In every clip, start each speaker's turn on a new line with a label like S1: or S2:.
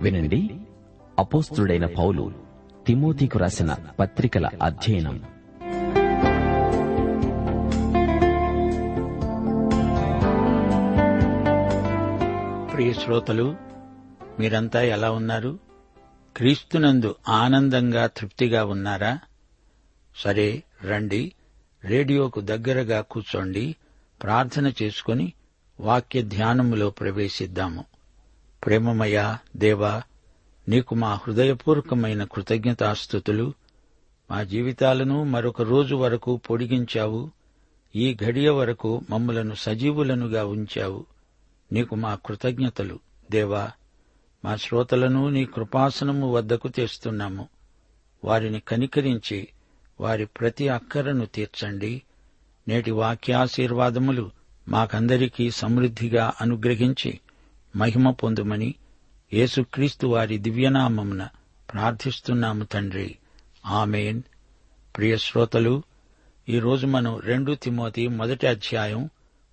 S1: వినండి. అపోస్తుడైన పౌలు తిమోతికు రాసిన పత్రికల అధ్యయనం.
S2: ప్రియ శ్రోతలు మీరంతా ఎలా ఉన్నారు? క్రీస్తునందు ఆనందంగా తృప్తిగా ఉన్నారా? సరే రండి రేడియోకు దగ్గరగా కూర్చోండి ప్రార్థన చేసుకుని వాక్య ధ్యానములో ప్రవేశిద్దాము. ప్రేమమయ దేవా నీకు మా హృదయపూర్వకమైన కృతజ్ఞతాస్థుతులు మా జీవితాలను మరొక రోజు వరకు పొడిగించావు. ఈ ఘడియ వరకు మమ్మలను సజీవులనుగా ఉంచావు. నీకు మా కృతజ్ఞతలు. దేవా మా శ్రోతలను నీ కృపాసనము వద్దకు తెస్తున్నాము. వారిని కనికరించి వారి ప్రతి అక్కరను తీర్చండి. నేటి వాక్యాశీర్వాదములు మాకందరికీ సమృద్ధిగా అనుగ్రహించి మహిమ పొందుమని యేసుక్రీస్తు వారి దివ్యనామమున ప్రార్థిస్తున్నాము తండ్రి. ఆమెన్. ప్రియ శ్రోతలు ఈరోజు మనం రెండు తిమోతి మొదటి అధ్యాయం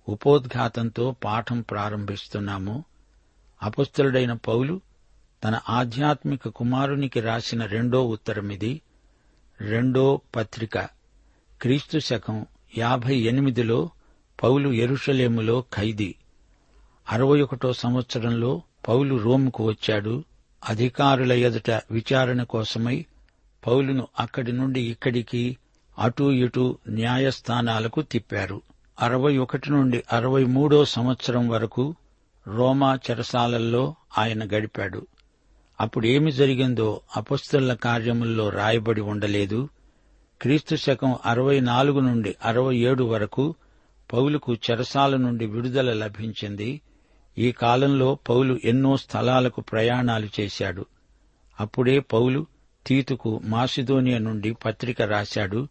S2: ఉపోద్ఘాతంతో పాఠం ప్రారంభిస్తున్నాము. అపుస్తలుడైన పౌలు తన ఆధ్యాత్మిక కుమారునికి రాసిన రెండో ఉత్తరమిది రెండో పత్రిక క్రీస్తు శకం యాభై ఎనిమిదిలో పౌలు ఎరుషలేములో ఖైదీ. అరవై ఒకటో సంవత్సరంలో పౌలు రోమ్కు వచ్చాడు. అధికారుల ఎదుట విచారణ కోసమై పౌలును అక్కడి నుండి ఇక్కడికి అటూ ఇటూ న్యాయస్థానాలకు తిప్పారు. అరవై ఒకటి నుండి అరవై మూడో సంవత్సరం వరకు రోమా చెరసాలల్లో ఆయన గడిపాడు. అప్పుడు ఏమి జరిగిందో అపస్తుల కార్యముల్లో రాయబడి ఉండలేదు. క్రీస్తు శకం అరవై నాలుగు నుండి అరవై ఏడు వరకు పౌలుకు చెరసాల నుండి విడుదల లభించింది. ఈ కాలంలో పౌలు ఎన్నో స్థలాలకు ప్రయాణాలు చేశాడు. అప్పుడే పౌలు తీతుకు మాసిదోనియా నుండి పత్రిక రాశాడు.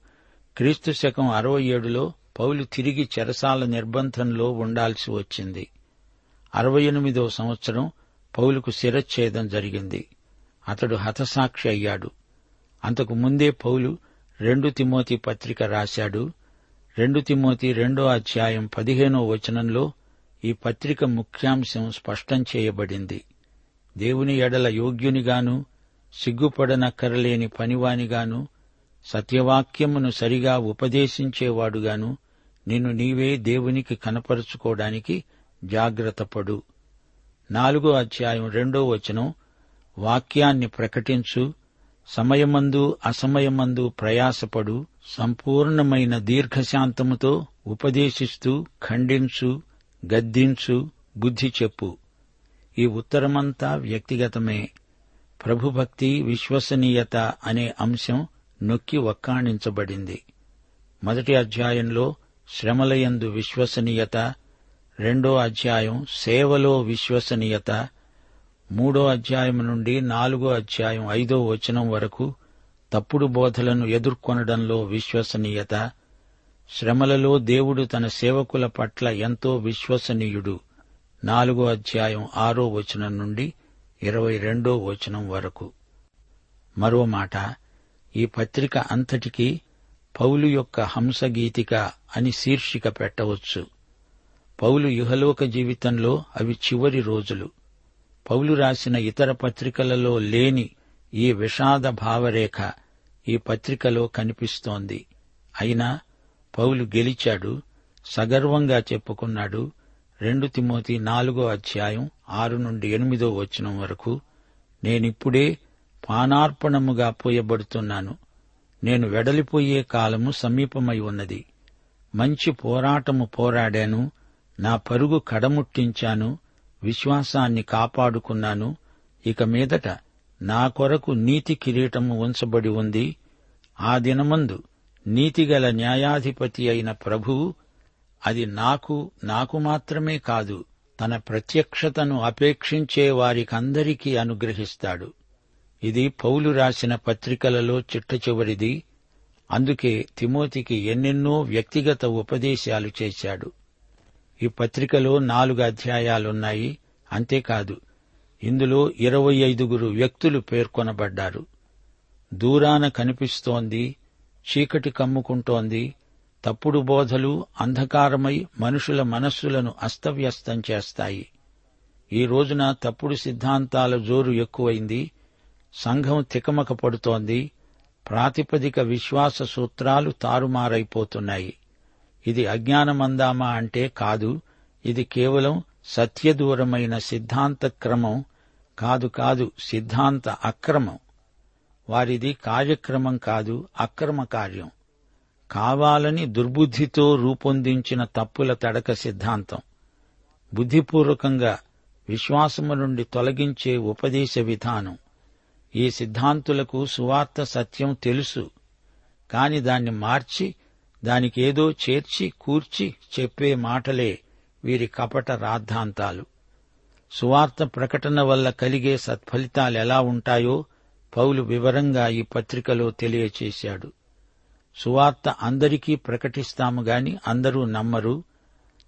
S2: క్రీస్తు శకం అరవై ఏడులో పౌలు తిరిగి చెరసాల నిర్బంధంలో ఉండాల్సి వచ్చింది. అరవై ఎనిమిదో సంవత్సరం పౌలుకు శిరచ్ఛేదం జరిగింది. అతడు హతసాక్షి అయ్యాడు. అంతకు ముందే పౌలు రెండు తిమోతి పత్రిక రాశాడు. రెండు తిమోతి రెండో అధ్యాయం పదిహేనో వచనంలో ఈ పత్రిక ముఖ్యాంశం స్పష్టం చేయబడింది. దేవుని ఎడల యోగ్యునిగాను సిగ్గుపడనక్కరలేని పనివానిగాను సత్యవాక్యమును సరిగా ఉపదేశించేవాడుగాను నిన్ను నీవే దేవునికి కనపరుచుకోవడానికి జాగ్రత్తపడు నాలుగో అధ్యాయం రెండో వచనం వాక్యాన్ని ప్రకటించు సమయమందు అసమయమందు ప్రయాసపడు సంపూర్ణమైన దీర్ఘశాంతముతో ఉపదేశిస్తూ ఖండించు గద్దించు బుద్ధి చెప్పు. ఈ ఉత్తరమంతా వ్యక్తిగతమే. ప్రభుభక్తి విశ్వసనీయత అనే అంశం నొక్కి వక్కాణించబడింది. మొదటి అధ్యాయంలో శ్రమలయందు విశ్వసనీయత రెండో అధ్యాయం సేవలో విశ్వసనీయత మూడో అధ్యాయం నుండి నాలుగో అధ్యాయం ఐదో వచనం వరకు తప్పుడు బోధలను ఎదుర్కొనడంలో విశ్వసనీయత శ్రమలలో దేవుడు తన సేవకుల పట్ల ఎంతో విశ్వసనీయుడు. నాలుగో అధ్యాయం ఆరో వచనం నుండి ఇరవై రెండో వచనం వరకు. మరో మాట ఈ పత్రిక అంతటికీ పౌలు యొక్క హంసగీతిక అని శీర్షిక పెట్టవచ్చు. పౌలు యుహలోక జీవితంలో అవి చివరి రోజులు. పౌలు రాసిన ఇతర పత్రికలలో లేని ఈ విషాద భావరేఖ ఈ పత్రికలో కనిపిస్తోంది. అయినా పౌలు గెలిచాడు సగర్వంగా చెప్పుకున్నాడు రెండు తిమోతి నాలుగో అధ్యాయం ఆరు నుండి ఎనిమిదో వచనం వరకు నేనిప్పుడే పానార్పణముగా పోయబడుతున్నాను. నేను వెడలిపోయే కాలము సమీపమై ఉన్నది. మంచి పోరాటము పోరాడాను నా పరుగు కడముట్టించాను విశ్వాసాన్ని కాపాడుకున్నాను ఇక మీదట నా కొరకు నీతి కిరీటము ఉంచబడి ఉంది. ఆ దినమందు నీతిగల న్యాయాధిపతి అయిన ప్రభువు అది నాకు నాకు మాత్రమే కాదు తన ప్రత్యక్షతను అపేక్షించే వారికందరికీ అనుగ్రహిస్తాడు. ఇది పౌలు రాసిన పత్రికలలో చిట్ట చివరిది. అందుకే తిమోతికి ఎన్నెన్నో వ్యక్తిగత ఉపదేశాలు చేశాడు. ఈ పత్రికలో నాలుగు అధ్యాయాలున్నాయి. అంతేకాదు ఇందులో ఇరవై ఐదుగురు వ్యక్తులు పేర్కొనబడ్డారు. దూరాన కనిపిస్తోంది చీకటి కమ్ముకుంటోంది. తప్పుడు బోధలు అంధకారమై మనుషుల మనస్సులను అస్తవ్యస్తం చేస్తాయి. ఈ రోజున తప్పుడు సిద్ధాంతాల జోరు ఎక్కువైంది. సంఘం తికమక పడుతోంది ప్రాతిపదిక విశ్వాస సూత్రాలు తారుమారైపోతున్నాయి. ఇది అజ్ఞానమందామా అంటే కాదు. ఇది కేవలం సత్యదూరమైన సిద్ధాంత క్రమం కాదు కాదు సిద్ధాంత అక్రమం. వారిది కార్యక్రమం కాదు అక్రమ కార్యం. కావాలని దుర్బుద్ధితో రూపొందించిన తప్పుల తడక సిద్ధాంతం. బుద్ధిపూర్వకంగా విశ్వాసము నుండి తొలగించే ఉపదేశ విధానం. ఈ సిద్ధాంతులకు సువార్త సత్యం తెలుసు. కాని దాన్ని మార్చి దానికేదో చేర్చి కూర్చి చెప్పే మాటలే వీరి కపట రాద్ధాంతాలు. సువార్త ప్రకటన వల్ల కలిగే సత్ఫలితాలెలా ఉంటాయో పౌలు వివరంగా ఈ పత్రికలో తెలియచేశాడు. సువార్త అందరికీ ప్రకటిస్తాము గాని అందరూ నమ్మరు.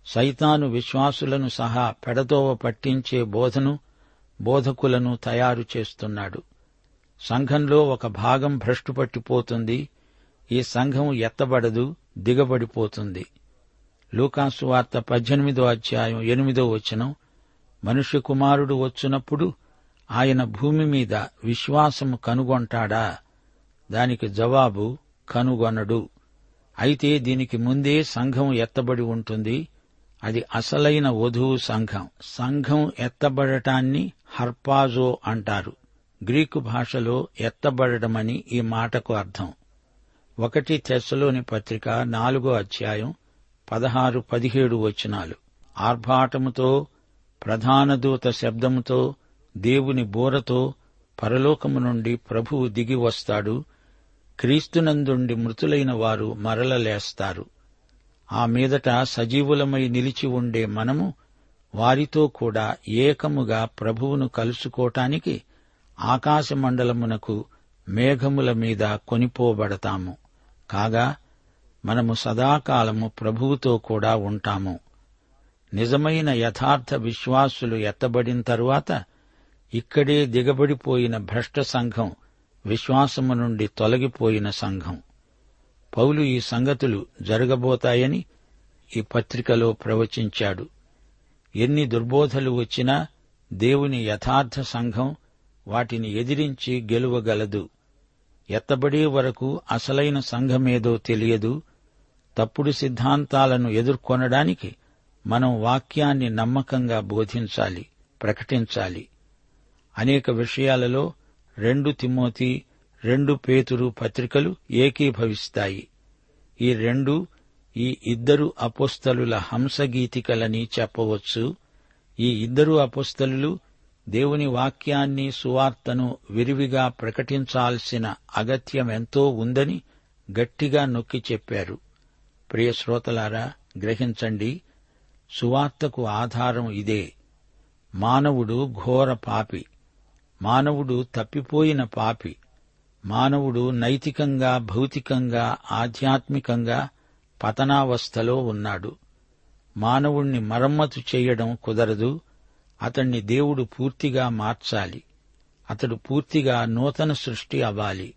S2: సైతాను విశ్వాసులను సహా పెడదోవ పట్టించే బోధను బోధకులను తయారు చేస్తున్నాడు. సంఘంలో ఒక భాగం భ్రష్టుపట్టిపోతుంది. ఈ సంఘం ఎత్తబడదు దిగబడిపోతుంది. లూకాసు వార్త పద్దెనిమిదో అధ్యాయం ఎనిమిదో వచనం. మనుష్య కుమారుడు వచ్చినప్పుడు ఆయన భూమి మీద విశ్వాసము కనుగొంటాడా? దానికి జవాబు కనుగొనడు. అయితే దీనికి ముందే సంఘం ఎత్తబడి ఉంటుంది. అది అసలైన వధువు సంఘం. సంఘం ఎత్తబడటాన్ని హర్పాజో అంటారు. గ్రీకు భాషలో ఎత్తబడమని ఈ మాటకు అర్థం. ఒకటి తెస్సలోని పత్రిక నాలుగో అధ్యాయం పదహారు పదిహేడు వచనాలు. ఆర్భాటముతో ప్రధాన దూత శబ్దముతో దేవుని బోరతో పరలోకము నుండి ప్రభువు దిగి వస్తాడు. క్రీస్తునందుండి మృతులైన వారు మరల లేస్తారు ఆ మీదట సజీవులమై నిలిచి ఉండే మనము వారితో కూడా ఏకముగా ప్రభువును కలుసుకోటానికి ఆకాశమండలమునకు మేఘముల మీద కొనిపోబడతాము. కాగా మనము సదాకాలము ప్రభువుతో కూడా ఉంటాము. నిజమైన యథార్థ విశ్వాసులు ఎత్తబడిన తరువాత ఇక్కడే దిగబడిపోయిన భ్రష్ట సంఘం విశ్వాసము నుండి తొలగిపోయిన సంఘం. పౌలు ఈ సంగతులు జరగబోతాయని ఈ పత్రికలో ప్రవచించాడు. ఎన్ని దుర్బోధలు వచ్చినా దేవుని యథార్థ సంఘం వాటిని ఎదిరించి గెలువగలదు. ఎత్తబడే వరకు అసలైన సంఘమేదో తెలియదు. తప్పుడు సిద్ధాంతాలను ఎదుర్కొనడానికి మనం వాక్యాన్ని నమ్మకంగా బోధించాలి ప్రకటించాలి. అనేక విషయాలలో రెండు తిమోతి రెండు పేతురు పత్రికలు ఏకీభవిస్తాయి. ఈ రెండు ఈ ఇద్దరు అపోస్తలుల హంసగీతికలని చెప్పవచ్చు. ఈ ఇద్దరు అపోస్తలు దేవుని వాక్యాన్ని సువార్తను విరివిగా ప్రకటించాల్సిన అగత్యమెంతో ఉందని గట్టిగా నొక్కి చెప్పారు. ప్రియ శ్రోతలారా గ్రహించండి సువార్తకు ఆధారం ఇదే. మానవుడు ఘోర పాపి. మానవుడు తప్పిపోయిన పాపి. మానవుడు నైతికంగా భౌతికంగా ఆధ్యాత్మికంగా పతనావస్థలో ఉన్నాడు. మానవుణ్ణి మరమ్మతు చేయడం కుదరదు. అతణ్ణి దేవుడు పూర్తిగా మార్చాలి. అతడు పూర్తిగా నూతన సృష్టి అవ్వాలి.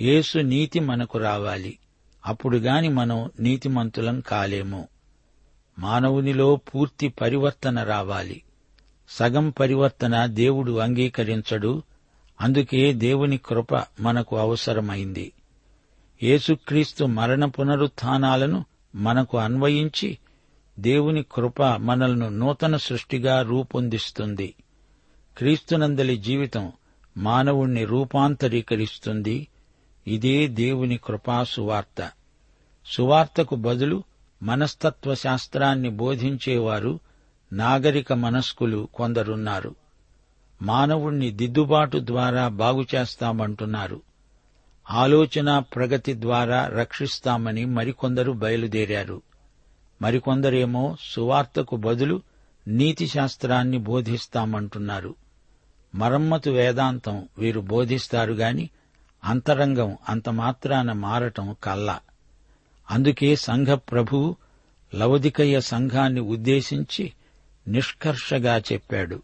S2: యేసు నీతి మనకు రావాలి. అప్పుడుగాని మనం నీతిమంతులం కాలేము. మానవునిలో పూర్తి పరివర్తన రావాలి. సగం పరివర్తన దేవుడు అంగీకరించడు. అందుకే దేవుని కృప మనకు అవసరమైంది. యేసుక్రీస్తు మరణ పునరుత్నాలను మనకు అన్వయించి దేవుని కృప మనల్ని నూతన సృష్టిగా రూపొందిస్తుంది. క్రీస్తునందలి జీవితం మానవుణ్ణి రూపాంతరీకరిస్తుంది. ఇదే దేవుని కృపా సువార్త సువార్తకు బదులు మనస్తత్వ శాస్త్రాన్ని బోధించేవారు నాగరిక మనస్కులు కొందరున్నారు. మానవుణ్ణి దిద్దుబాటు ద్వారా బాగుచేస్తామంటున్నారు ఆలోచన ప్రగతి ద్వారా రక్షిస్తామని మరికొందరు బయలుదేరారు. మరికొందరేమో సువార్తకు బదులు నీతి శాస్త్రాన్ని బోధిస్తామంటున్నారు. మరమ్మతు వేదాంతం వీరు బోధిస్తారు గాని అంతరంగం అంత మాత్రాన మారటం కల్లా. అందుకే సంఘ ప్రభువు లవదికయ్య సంఘాన్ని ఉద్దేశించి నిష్కర్షగా చెప్పాడు.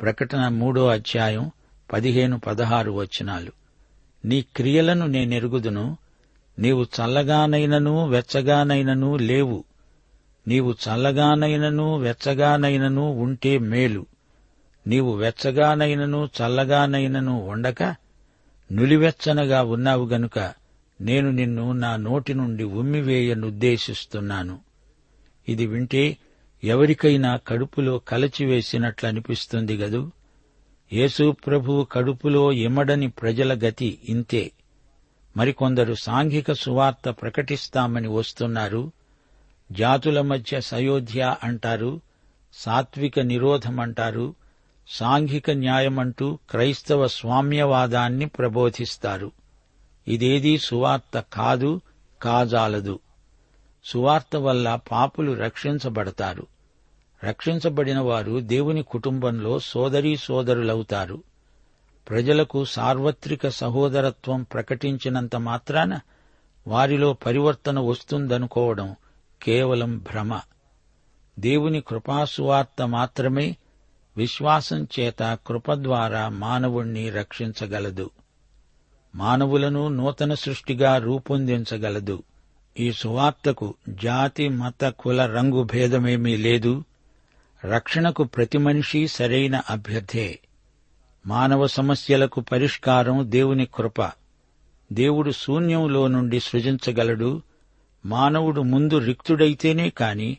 S2: ప్రకటన మూడో అధ్యాయం పదిహేను పదహారు వచనాలు. నీ క్రియలను నేనెరుగుదును నీవు చల్లగానైనను వెచ్చగానైనను లేవు నీవు చల్లగానైనను వెచ్చగానైనను ఉంటే మేలు నీవు వెచ్చగానైనను చల్లగానైనను ఉండక నులివెచ్చనగా ఉన్నావు గనుక నేను నిన్ను నా నోటి నుండి ఉమ్మివేయనుద్దేశిస్తున్నాను. ఇది వింటే ఎవరికైనా కడుపులో కలచివేసినట్లనిపిస్తుంది గదు. యేసు ప్రభువు కడుపులో ఇమడని ప్రజల గతి ఇంతే. మరికొందరు సాంఘిక సువార్త ప్రకటిస్తామని వస్తున్నారు. జాతుల మధ్య సయోధ్య అంటారు సాత్విక నిరోధమంటారు సాంఘిక న్యాయమంటూ క్రైస్తవ స్వామ్యవాదాన్ని ప్రబోధిస్తారు. ఇదేదీ సువార్త కాదు కాజాలదు. సువార్త వల్ల పాపులు రక్షించబడతారు. రక్షించబడిన వారు దేవుని కుటుంబంలో సోదరీ సోదరులవుతారు. ప్రజలకు సార్వత్రిక సహోదరత్వం ప్రకటించినంత మాత్రాన వారిలో పరివర్తన వస్తుందనుకోవడం కేవలం భ్రమ. దేవుని కృపాసువార్త మాత్రమే విశ్వాసం చేత కృప ద్వారా మానవుణ్ణి రక్షించగలదు. మానవులను నూతన సృష్టిగా రూపొందించగలదు. ఈ సువార్తకు జాతి మత కుల రంగు భేదమేమీ లేదు. రక్షణకు ప్రతి మనిషి సరైన అభ్యర్థే. మానవ సమస్యలకు పరిష్కారం దేవుని కృప. దేవుడు శూన్యంలో నుండి సృజించగలడు. మానవుడు ముందు రిక్తుడైతేనే కాని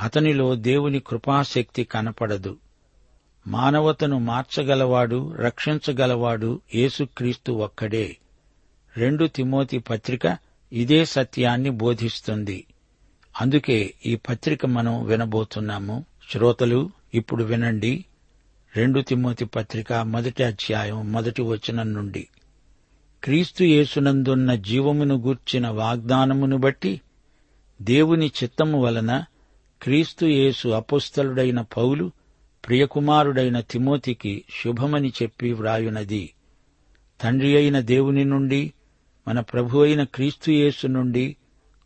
S2: అతనిలో దేవుని కృపాశక్తి కనపడదు. మానవతను మార్చగలవాడు రక్షించగలవాడు యేసుక్రీస్తు ఒక్కడే. రెండు తిమోతి పత్రిక ఇదే సత్యాన్ని బోధిస్తుంది. అందుకే ఈ పత్రిక మనం వినబోతున్నాము. శ్రోతలు ఇప్పుడు వినండి. రెండు తిమోతి పత్రిక మొదటి అధ్యాయం మొదటి వచనం నుండి. క్రీస్తు యేసునందున్న జీవమును గూర్చిన వాగ్దానమును బట్టి దేవుని చిత్తము వలన క్రీస్తు యేసు అపుస్తలుడైన పౌలు ప్రియకుమారుడైన తిమోతికి శుభమని చెప్పి వ్రాయునది. తండ్రి అయిన దేవుని నుండి మన ప్రభు అయిన క్రీస్తుయేసు నుండి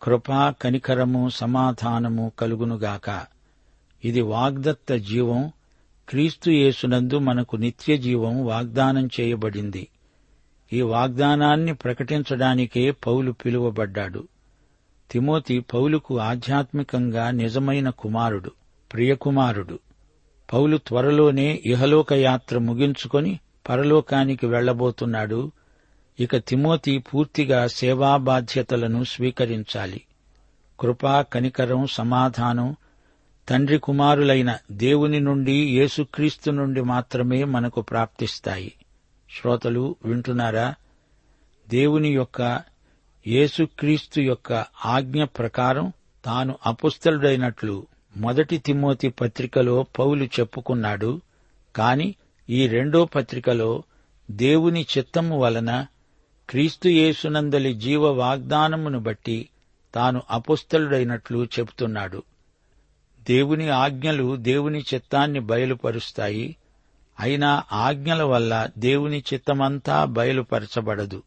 S2: కృపా కనికరము సమాధానము కలుగునుగాక. ఇది వాగ్దత్త జీవం క్రీస్తుయేసునందు మనకు నిత్య జీవం వాగ్దానం చేయబడింది. ఈ వాగ్దానాన్ని ప్రకటించడానికే పౌలు పిలువబడ్డాడు. తిమోతి పౌలుకు ఆధ్యాత్మికంగా నిజమైన కుమారుడు ప్రియకుమారుడు. పౌలు త్వరలోనే ఇహలోక యాత్ర ముగించుకొని పరలోకానికి వెళ్ళబోతున్నాడు ఇక తిమోతి పూర్తిగా సేవా బాధ్యతలను స్వీకరించాలి. కృపా కనికరం సమాధానం తండ్రి కుమారులైన దేవుని నుండి యేసుక్రీస్తు నుండి మాత్రమే మనకు ప్రాప్తిస్తాయి. శ్రోతలు వింటున్నారా? దేవుని యొక్క యేసుక్రీస్తు యొక్క ఆజ్ఞ ప్రకారం తాను అపుస్తలుడైనట్లు మొదటి తిమోతి పత్రికలో పౌలు చెప్పుకున్నాడు. కాని ఈ రెండో పత్రికలో దేవుని చిత్తము వలన క్రీస్తు యేసునందలి జీవ వాగ్దానమును బట్టి తాను అపుస్తలుడైనట్లు చెబుతున్నాడు. దేవుని ఆజ్ఞలు దేవుని చిత్తాన్ని బయలుపరుస్తాయి. అయినా ఆజ్ఞల వల్ల దేవుని చిత్తమంతా బయలుపరచబడదు.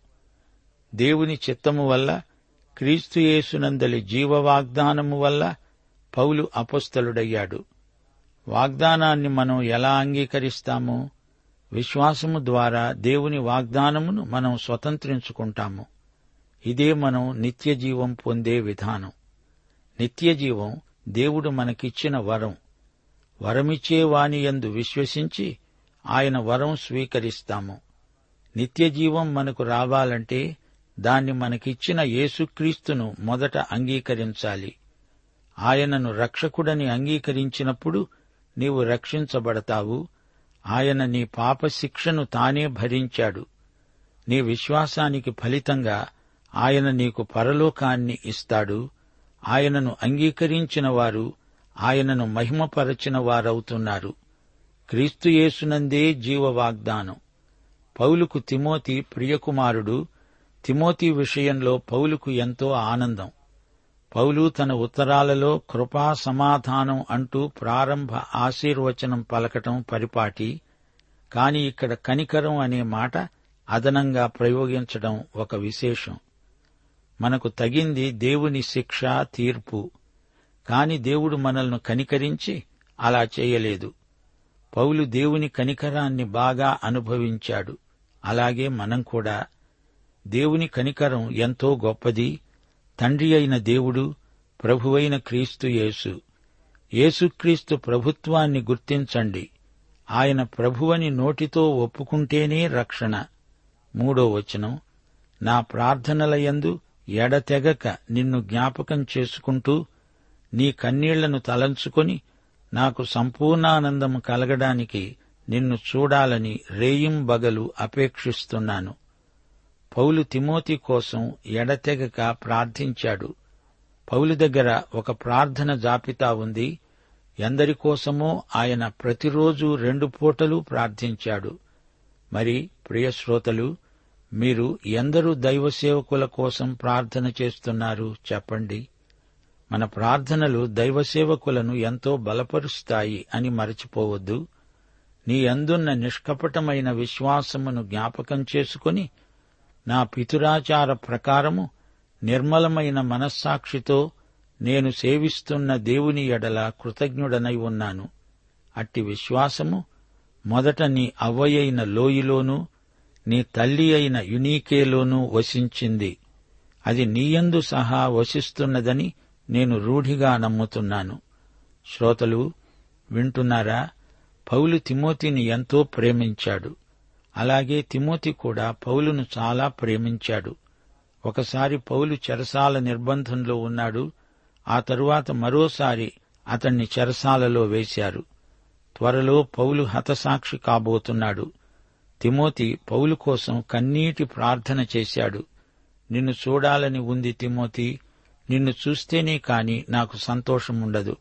S2: దేవుని చిత్తము వల్ల క్రీస్తు యేసునందలి జీవ వాగ్దానము వల్ల పౌలు అపస్థలుడయ్యాడు వాగ్దానాన్ని మనం ఎలా అంగీకరిస్తాము? విశ్వాసము ద్వారా దేవుని వాగ్దానమును మనం స్వతంత్రించుకుంటాము. ఇదే మనం నిత్య జీవం పొందే విధానం. నిత్య జీవం దేవుడు మనకిచ్చిన వరం. వరమిచ్చే వానియందు విశ్వసించి ఆయన వరం స్వీకరిస్తాము. నిత్య జీవం మనకు రావాలంటే దాన్ని మనకిచ్చిన యేసుక్రీస్తును మొదట అంగీకరించాలి. ఆయనను రక్షకుడని అంగీకరించినప్పుడు నీవు రక్షించబడతావు. ఆయన నీ పాపశిక్షను తానే భరించాడు. నీ విశ్వాసానికి ఫలితంగా ఆయన నీకు పరలోకాన్ని ఇస్తాడు. ఆయనను అంగీకరించిన వారు ఆయనను మహిమపరచిన వారవుతున్నారు క్రీస్తుయేసునందే జీవ వాగ్దానం పౌలుకు తిమోతి ప్రియకుమారుడు. తిమోతి విషయంలో పౌలుకు ఎంతో ఆనందం. పౌలు తన ఉత్తరాలలో కృపా సమాధానం అంటూ ప్రారంభ ఆశీర్వచనం పలకటం పరిపాటి కాని ఇక్కడ కనికరం అనే మాట అదనంగా ప్రయోగించడం ఒక విశేషం. మనకు తగింది దేవుని శిక్ష తీర్పు కాని దేవుడు మనల్ని కనికరించి అలా చేయలేదు. పౌలు దేవుని కనికరాన్ని బాగా అనుభవించాడు. అలాగే మనం కూడా. దేవుని కనికరం ఎంతో గొప్పది. తండ్రి అయిన దేవుడు ప్రభువైన క్రీస్తు యేసు. యేసుక్రీస్తు ప్రభుత్వాన్ని గుర్తించండి. ఆయన ప్రభువని నోటితో ఒప్పుకుంటేనే రక్షణ. మూడో వచనం నా ప్రార్థనలయందు ఎడతెగక నిన్ను జ్ఞాపకం చేసుకుంటూ నీ కన్నీళ్ళను తలంచుకొని నాకు సంపూర్ణానందం కలగడానికి నిన్ను చూడాలని రేయింబగలు అపేక్షిస్తున్నాను. పౌలు తిమోతి కోసం ఎడతెగక ప్రార్థించాడు. పౌలు దగ్గర ఒక ప్రార్థన జాబితా ఉంది. ఎందరి కోసమో ఆయన ప్రతిరోజు రెండు పూటలు ప్రార్థించాడు. మరి ప్రియశ్రోతలు మీరు ఎందరు దైవ సేవకుల కోసం ప్రార్థన చేస్తున్నారు చెప్పండి. మన ప్రార్థనలు దైవ సేవకులను ఎంతో బలపరుస్తాయి అని మరచిపోవద్దు. నీ అందున్న నిష్కపటమైన విశ్వాసమును జ్ఞాపకం చేసుకుని నా పితురాచార ప్రకారము నిర్మలమైన మనస్సాక్షితో నేను సేవిస్తున్న దేవుని ఎడల కృతజ్ఞుడనై ఉన్నాను. అట్టి విశ్వాసము మొదట నీ అవ్వయైన లోయిలోనూ నీ తల్లి అయిన యునీకేలోనూ వసించింది. అది నీయందు సహా వసిస్తున్నదని నేను రూఢిగా నమ్ముతున్నాను. శ్రోతలు వింటున్నారా? పౌలు తిమోతిని ఎంతో ప్రేమించాడు. అలాగే తిమోతి కూడా పౌలును చాలా ప్రేమించాడు. ఒకసారి పౌలు చెరసాల నిర్బంధంలో ఉన్నాడు. ఆ తరువాత మరోసారి అతన్ని చెరసాలలో వేశారు. త్వరలో పౌలు హతసాక్షి కాబోతున్నాడు. తిమోతి పౌలు కోసం కన్నీటి ప్రార్థన చేశాడు. నిన్ను చూడాలని ఉంది తిమోతి. నిన్ను చూస్తేనే కాని నాకు సంతోషముండదు.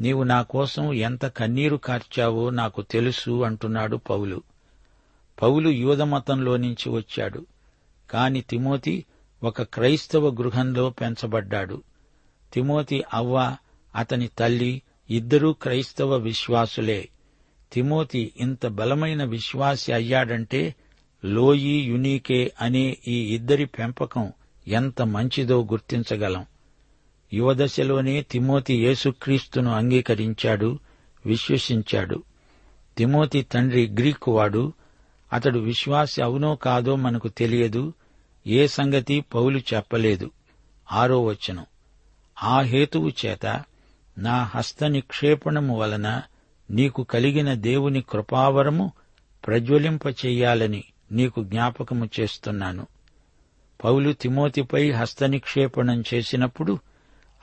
S2: నీవు నా కోసం ఎంత కన్నీరు కార్చావో నాకు తెలుసు అంటున్నాడు పౌలు. పౌలు యూదమతంలో నుంచి వచ్చాడు. కాని తిమోతి ఒక క్రైస్తవ గృహంలో పెంచబడ్డాడు. తిమోతి అవ్వ అతని తల్లి ఇద్దరూ క్రైస్తవ విశ్వాసులే. తిమోతి ఇంత బలమైన విశ్వాసి అయ్యాడంటే లోయి యునీకే అనే ఈ ఇద్దరి పెంపకం ఎంత మంచిదో గుర్తించగలం. యువదశలోనే తిమోతి యేసుక్రీస్తును అంగీకరించాడు విశ్వసించాడు. తిమోతి తండ్రి గ్రీకు వాడు అతడు విశ్వాసి అవునో కాదో మనకు తెలియదు ఏ సంగతి పౌలు చెప్పలేదు. ఆరో వచనం. ఆ హేతువు చేత నా హస్త నిక్షేపణము వలన నీకు కలిగిన దేవుని కృపావరము ప్రజ్వలింపచేయాలని నీకు జ్ఞాపకము చేస్తున్నాను. పౌలు తిమోతిపై హస్తనిక్షేపణం చేసినప్పుడు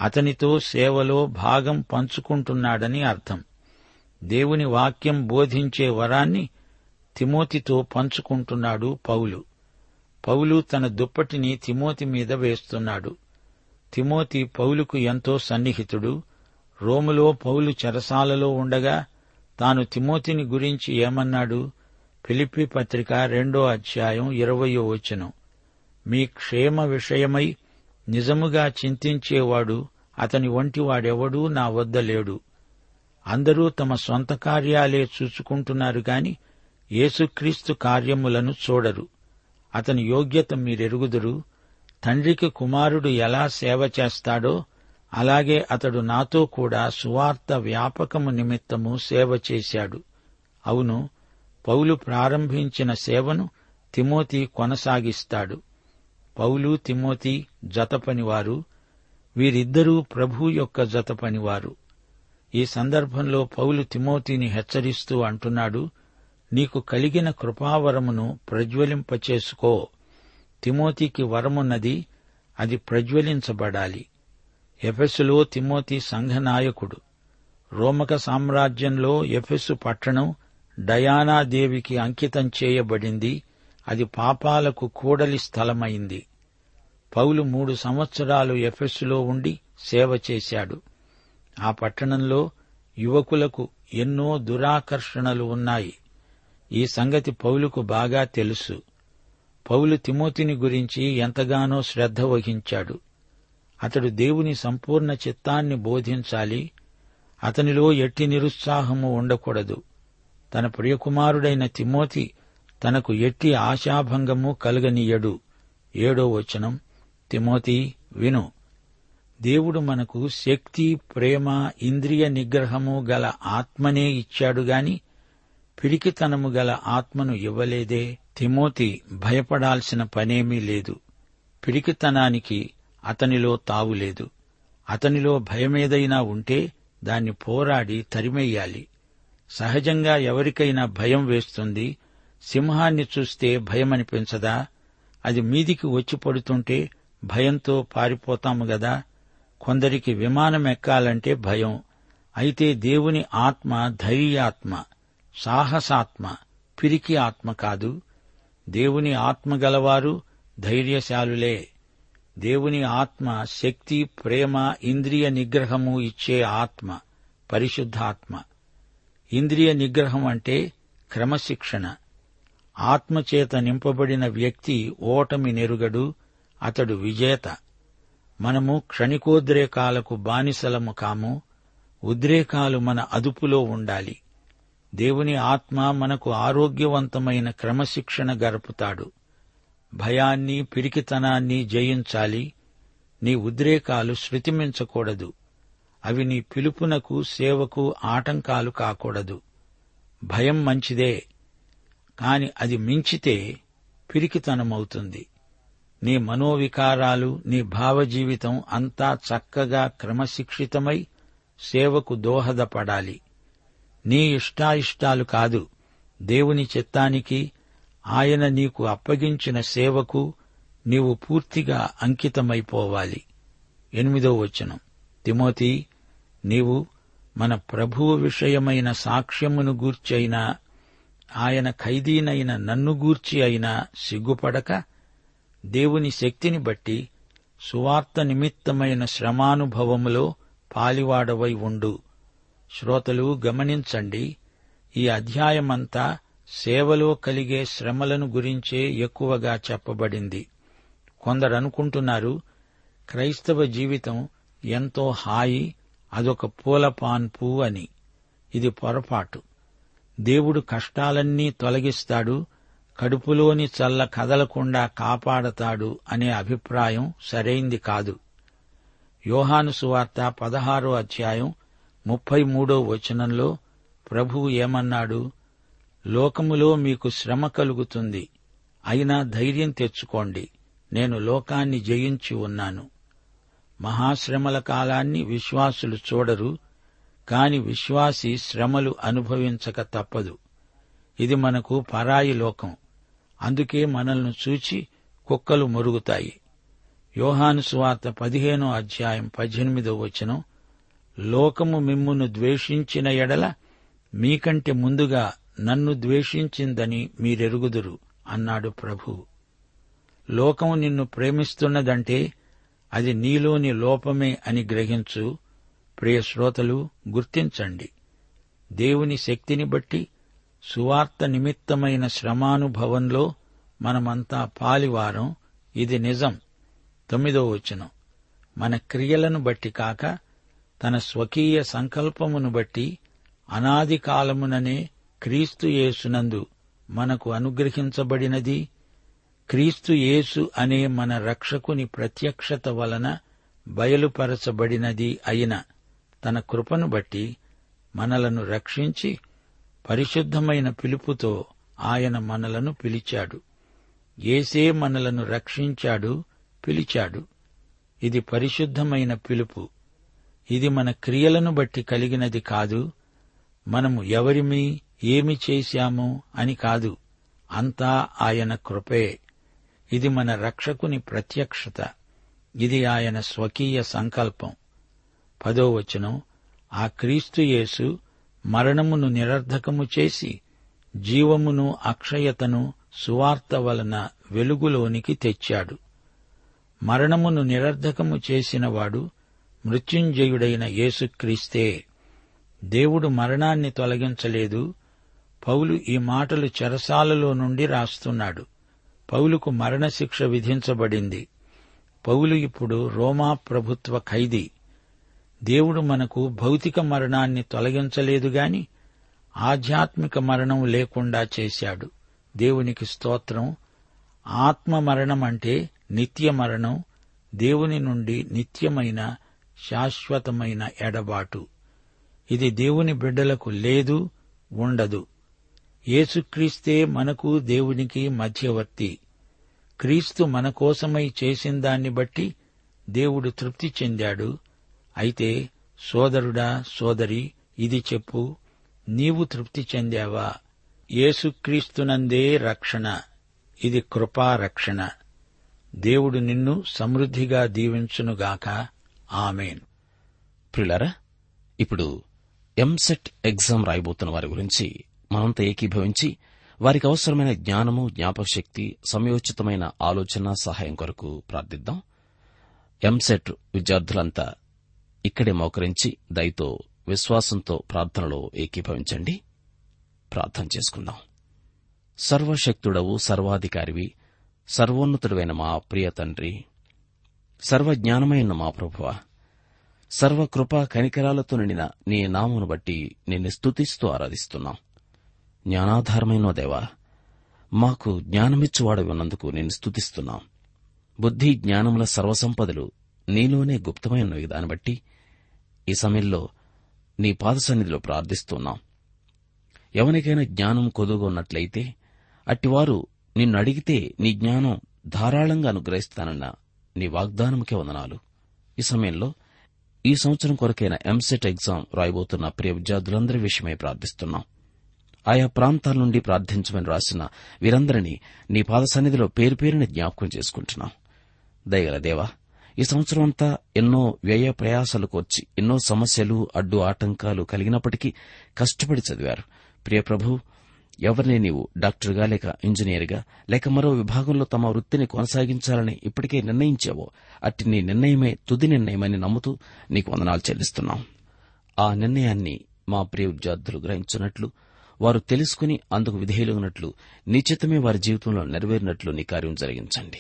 S2: అతనితో సేవలో భాగం పంచుకుంటున్నాడని అర్థం. దేవుని వాక్యం బోధించే వరాన్ని తిమోతితో పంచుకుంటున్నాడు పౌలు. పౌలు తన దుప్పటిని తిమోతి మీద వేస్తున్నాడు. తిమోతి పౌలుకు ఎంతో సన్నిహితుడు. రోములో పౌలు చెరసాలలో ఉండగా తాను తిమోతిని గురించి ఏమన్నాడు? ఫిలిప్పి పత్రిక రెండో అధ్యాయం ఇరవయో వచనం. మీ క్షేమ విషయమై నిజముగా చింతించేవాడు అతని వంటివాడెవడూ నా వద్ద లేడు. అందరూ తమ సొంత కార్యాలే చూసుకుంటున్నారు గాని యేసుక్రీస్తు కార్యములను చూడరు. అతని యోగ్యత మీరెరుగుదురు. తండ్రికి కుమారుడు ఎలా సేవ చేస్తాడో అలాగే అతడు నాతో కూడా సువార్త వ్యాపకము నిమిత్తము సేవ చేశాడు. అవును పౌలు ప్రారంభించిన సేవను తిమోతి కొనసాగిస్తాడు. పౌలు తిమోతి జతపనివారు వీరిద్దరూ ప్రభు యొక్క జతపనివారు. ఈ సందర్భంలో పౌలు తిమోతిని హెచ్చరిస్తూ అంటున్నాడు నీకు కలిగిన కృపావరమును ప్రజ్వలింపచేసుకో. తిమోతికి వరమున్నది అది ప్రజ్వలించబడాలి. ఎఫెసులో తిమోతి సంఘనాయకుడు. రోమక సామ్రాజ్యంలో ఎఫెసు పట్టణం డయానాదేవికి అంకితం చేయబడింది. అది పాపాలకు కూడలి స్థలమైంది. పౌలు మూడు సంవత్సరాలు ఎఫెస్సులో ఉండి సేవ చేశాడు. ఆ పట్టణంలో యువకులకు ఎన్నో దురాకర్షణలు ఉన్నాయి. ఈ సంగతి పౌలుకు బాగా తెలుసు. పౌలు తిమోతిని గురించి ఎంతగానో శ్రద్ధ వహించాడు. అతడు దేవుని సంపూర్ణ చిత్తాన్ని బోధించాలి. అతనిలో ఎట్టి నిరుత్సాహము ఉండకూడదు. తన ప్రియకుమారుడైన తిమోతి తనకు ఎట్టి ఆశాభంగము కలగనీయడు. ఏడో వచనం తిమోతి విను. దేవుడు మనకు శక్తి ప్రేమ ఇంద్రియ నిగ్రహము గల ఆత్మనే ఇచ్చాడు గాని పిరికితనము గల ఆత్మను ఇవ్వలేదే. తిమోతి భయపడాల్సిన పనేమీ లేదు. పిడికితనానికి అతనిలో తావులేదు అతనిలో భయమేదైనా ఉంటే దాన్ని పోరాడి తరిమెయ్యాలి సహజంగా ఎవరికైనా భయం వేస్తుంది. సింహాన్ని చూస్తే భయమనిపించదా? అది మీదికి వచ్చి పడుతుంటే భయంతో పారిపోతాము గదా? కొందరికి విమానం ఎక్కాలంటే భయం. అయితే దేవుని ఆత్మ ధైర్యాత్మ. సాహసాత్మ పిరికి ఆత్మ కాదు. దేవుని ఆత్మ గలవారు ధైర్యశాలులే. దేవుని ఆత్మ శక్తి ప్రేమ ఇంద్రియ నిగ్రహము ఇచ్చే ఆత్మ పరిశుద్ధాత్మ. ఇంద్రియ నిగ్రహం అంటే క్రమశిక్షణ. ఆత్మచేత నింపబడిన వ్యక్తి ఓటమి నెరుగడు అతడు విజేత. మనము క్షణికోద్రేకాలకు బానిసలము కాము ఉద్రేకాలు మన అదుపులో ఉండాలి. దేవుని ఆత్మ మనకు ఆరోగ్యవంతమైన క్రమశిక్షణ గరుపుతాడు భయాన్ని పిరికితనాన్ని జయించాలి. నీ ఉద్రేకాలు శృతిమించకూడదు. అవి నీ పిలుపునకు సేవకు ఆటంకాలు కాకూడదు. భయం మంచిదే. కాని అది మించితే పిరికితనమవుతుంది. నీ మనోవికారాలు నీ భావజీవితం అంతా చక్కగా క్రమశిక్షితమై సేవకు దోహదపడాలి. నీ ఇష్టాయిష్టాలు కాదు. దేవుని చిత్తానికి ఆయన నీకు అప్పగించిన సేవకు నీవు పూర్తిగా అంకితమైపోవాలి. ఎనిమిదో వచనం. తిమోతి నీవు మన ప్రభువు విషయమైన సాక్ష్యమును గూర్చి అయినా ఆయన ఖైదీనైన నన్ను గూర్చి అయినా సిగ్గుపడక దేవుని శక్తిని బట్టి సువార్త నిమిత్తమైన శ్రమానుభవములో పాలివాడవై ఉండు. శ్రోతలు గమనించండి ఈ అధ్యాయమంతా సేవలో కలిగే శ్రమలను గురించే ఎక్కువగా చెప్పబడింది. కొందరనుకుంటున్నారు క్రైస్తవ జీవితం ఎంతో హాయి అదొక పూలపాన్పు అని. ఇది పొరపాటు. దేవుడు కష్టాలన్నీ తొలగిస్తాడు కడుపులోని చల్ల కదలకుండా కాపాడతాడు అనే అభిప్రాయం సరైంది కాదు. యోహాను సువార్త పదహారో అధ్యాయం ముప్పై మూడో వచనంలో ప్రభువు ఏమన్నాడు? లోకములో మీకు శ్రమ కలుగుతుంది. అయినా ధైర్యం తెచ్చుకోండి. నేను లోకాన్ని జయించి ఉన్నాను. మహాశ్రమల కాలాన్ని విశ్వాసులు చూడరు కాని విశ్వాసి శ్రమలు అనుభవించక తప్పదు. ఇది మనకు పరాయి లోకం. అందుకే మనల్ని చూచి కుక్కలు మురుగుతాయి. యోహాను సువార్త పదిహేనో అధ్యాయం పద్దెనిమిదో వచనం లోకము మిమ్మును ద్వేషించిన ఎడల మీకంటే ముందుగా నన్ను ద్వేషించిందని మీరెరుగుదురు అన్నాడు ప్రభు. లోకం నిన్ను ప్రేమిస్తున్నదంటే అది నీలోని లోపమే అని గ్రహించు. ప్రియ శ్రోతలు గుర్తించండి. దేవుని శక్తిని బట్టి సువార్త నిమిత్తమైన శ్రమానుభవంలో మనమంతా పాలివారం. ఇది నిజం. తొమ్మిదో వచనం. మన క్రియలను బట్టి కాక తన స్వకీయ సంకల్పమును బట్టి అనాది కాలముననే క్రీస్తు యేసునందు మనకు అనుగ్రహించబడినది. క్రీస్తు యేసు అనే మన రక్షకుని ప్రత్యక్షత వలన బయలుపరచబడినది అయిన తన కృపను బట్టి మనలను రక్షించి పరిశుద్ధమైన పిలుపుతో ఆయన మనలను పిలిచాడు. ఏసే మనలను రక్షించాడు పిలిచాడు. ఇది పరిశుద్ధమైన పిలుపు. ఇది మన క్రియలను బట్టి కలిగినది కాదు. మనము ఎవరిమి ఏమి చేశాము అని కాదు. అంతా ఆయన కృపే. ఇది మన రక్షకుని ప్రత్యక్షత. ఇది ఆయన స్వకీయ సంకల్పం. పదో వచనం ఆ క్రీస్తు యేసు మరణమును నిరర్ధకము చేసి జీవమును అక్షయతను సువార్త వలన వెలుగులోనికి తెచ్చాడు. మరణమును నిరర్ధకము చేసినవాడు మృత్యుంజయుడైన యేసుక్రీస్తే. దేవుడు మరణాన్ని తొలగించలేదు. పౌలు ఈ మాటలు చెరసాలలో నుండి రాస్తున్నాడు. పౌలుకు మరణశిక్ష విధించబడింది. పౌలు ఇప్పుడు రోమా ప్రభుత్వ ఖైదీ. దేవుడు మనకు భౌతిక మరణాన్ని తొలగించలేదు గాని ఆధ్యాత్మిక మరణం లేకుండా చేశాడు. దేవునికి స్తోత్రం. ఆత్మ మరణం అంటే నిత్య మరణం. దేవుని నుండి నిత్యమైన శాశ్వతమైన ఎడబాటు. ఇది దేవుని బిడ్డలకు లేదు ఉండదు. యేసుక్రీస్తే మనకు దేవునికి మధ్యవర్తి. క్రీస్తు మన కోసమై చేసిన దాన్ని బట్టి దేవుడు తృప్తి చెందాడు. అయితే సోదరుడా సోదరి ఇది చెప్పు నీవు తృప్తి చెందావా? యేసుక్రీస్తునందే రక్షణ. ఇది కృపారక్షణ. దేవుడు నిన్ను సమృద్ధిగా దీవించునుగాక. ఆమెన్.
S1: ప్రిలరా ఇప్పుడు ఎంసెట్ ఎగ్జామ్ రాయబోతున్న వారి గురించి మనంతా ఏకీభవించి వారికి అవసరమైన జ్ఞానము జ్ఞాపకశక్తి సమయోచితమైన ఆలోచన సహాయం కొరకు ప్రార్థిద్దాం. ఎంసెట్ విద్యార్థులంతా ఇక్కడే మోకరించి దయతో విశ్వాసంతో ప్రార్థనలో ఏకీభవించండి. ప్రార్థన చేసుకుందాం. సర్వశక్తుడవు సర్వాధికారివి సర్వోన్నతుడైన మా ప్రియ తండ్రి సర్వజ్ఞానమైన మా ప్రభువ. సర్వకృపా కనికరాలతో నిండిన నీ నామును బట్టి నిన్ను స్తుతిస్తూ ఆరాధిస్తున్నాం. జ్ఞానాధారమైన దేవా మాకు జ్ఞానమిచ్చువాడు ఉన్నందుకు నేను స్తుతిస్తున్నాం. బుద్ధి జ్ఞానముల సర్వసంపదలు నీలోనే గుప్తమైనవి దాన్ని బట్టి ఈ సమయంలో నీ పాద సన్నిధిలో ప్రార్థిస్తున్నాం. ఎవరికైనా జ్ఞానం కొదుగున్నట్లయితే అట్టివారు నిన్ను అడిగితే నీ జ్ఞానం ధారాళంగా అనుగ్రహిస్తానన్న నీ వాగ్దానముకే వందనాలు. ఈ సమయంలో ఈ సంవత్సరం కొరకైన ఎంసెట్ ఎగ్జామ్ రాయబోతున్న ప్రియ విద్యార్థులందరి విషయమై ప్రార్థిస్తున్నాం. ఆయా ప్రాంతాల నుండి ప్రార్థించమని రాసిన వీరందరినీ నీ పాద సన్నిధిలో పేరు పేరుని జ్ఞాపకం చేసుకుంటున్నాం. దయగల దేవా ఈ సంవత్సరం అంతా ఎన్నో వ్యయ ప్రయాసాలకు వచ్చి ఎన్నో సమస్యలు అడ్డు ఆటంకాలు కలిగినప్పటికీ కష్టపడి చదివారు. ప్రియ ప్రభు ఎవరిని నీవు డాక్టర్గా లేక ఇంజనీర్గా లేక మరో విభాగంలో తమ వృత్తిని కొనసాగించాలని ఇప్పటికే నిర్ణయించావో అట్టి నీ నిర్ణయమే తుది నిర్ణయమని నమ్ముతూ నీకు వందనాలు చెల్లిస్తున్నాం. ఆ నిర్ణయాన్ని మా ప్రియ విద్యార్థులు గ్రహించినట్లు వారు తెలుసుకుని అందుకు విధేయులగినట్లు నీ చిత్తమే వారి జీవితంలో నెరవేరినట్లు నీ కార్యం జరిగించండి.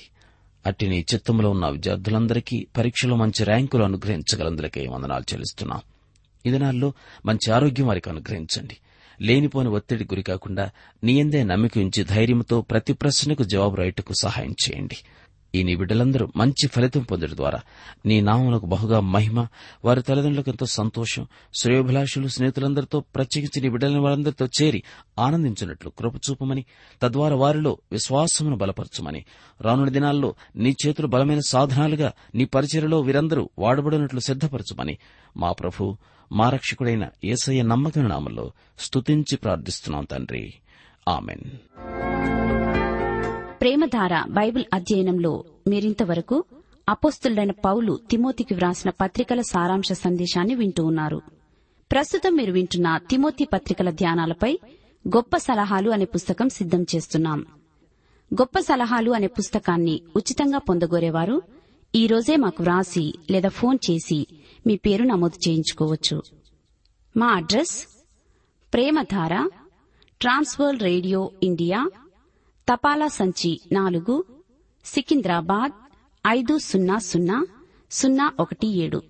S1: అట్టి నీ చిత్తంలో ఉన్న విద్యార్థులందరికీ పరీక్షలో మంచి ర్యాంకులు అనుగ్రహించగలందరికీ వందనాలు చెల్లిస్తున్నాం. ఈ దినాల్లో మంచి ఆరోగ్యం వారికి అనుగ్రహించండి. లేనిపోని ఒత్తిడి గురి కాకుండా నీయందే నమ్మిక ఉంచి ధైర్యంతో ప్రతి ప్రశ్నకు జవాబు రాయటకు సహాయం చేయండి. ఈ నీ బిడ్డలందరూ మంచి ఫలితం పొందడం ద్వారా నీ నామలకు బహుగా మహిమ వారి తల్లిదండ్రులకు ఎంతో సంతోషం శ్రేయోభిలాషులు స్నేహితులందరితో ప్రత్యేకించి నీ బిడ్డలని వారందరితో చేరి ఆనందించినట్లు కృపచూపమని తద్వారా వారిలో విశ్వాసమును బలపరచమని రానున్న దినాల్లో నీ చేతులు బలమైన సాధనాలుగా నీ పరిచయలో వీరందరూ వాడబడినట్లు సిద్దపరచమని మా ప్రభు మా రక్షకుడైన ఏసయ్య నమ్మకం నామలో స్తుతించి ప్రార్థిస్తున్నాం తండ్రి. ఆమెన్.
S3: ప్రేమధార బైబిల్ అధ్యయనంలో మీరింతవరకు అపోస్తులైన పౌలు తిమోతికి వ్రాసిన పత్రికల సారాంశ సందేశాన్ని వింటూ ఉన్నారు. ప్రస్తుతం మీరు వింటున్న తిమోతి పత్రికల ధ్యానాలపై గొప్ప సలహాలు అనే పుస్తకం సిద్దం చేస్తున్నాం. గొప్ప సలహాలు అనే పుస్తకాన్ని ఉచితంగా పొందగోరేవారు ఈ రోజే మాకు వ్రాసి లేదా ఫోన్ చేసి మీ పేరు నమోదు చేయించుకోవచ్చు. మా address Premadhara trans world radio India తపాలా సంచి నాలుగు సికింద్రాబాద్ ఐదు సున్నా సున్నా సున్నా ఒకటి ఏడు.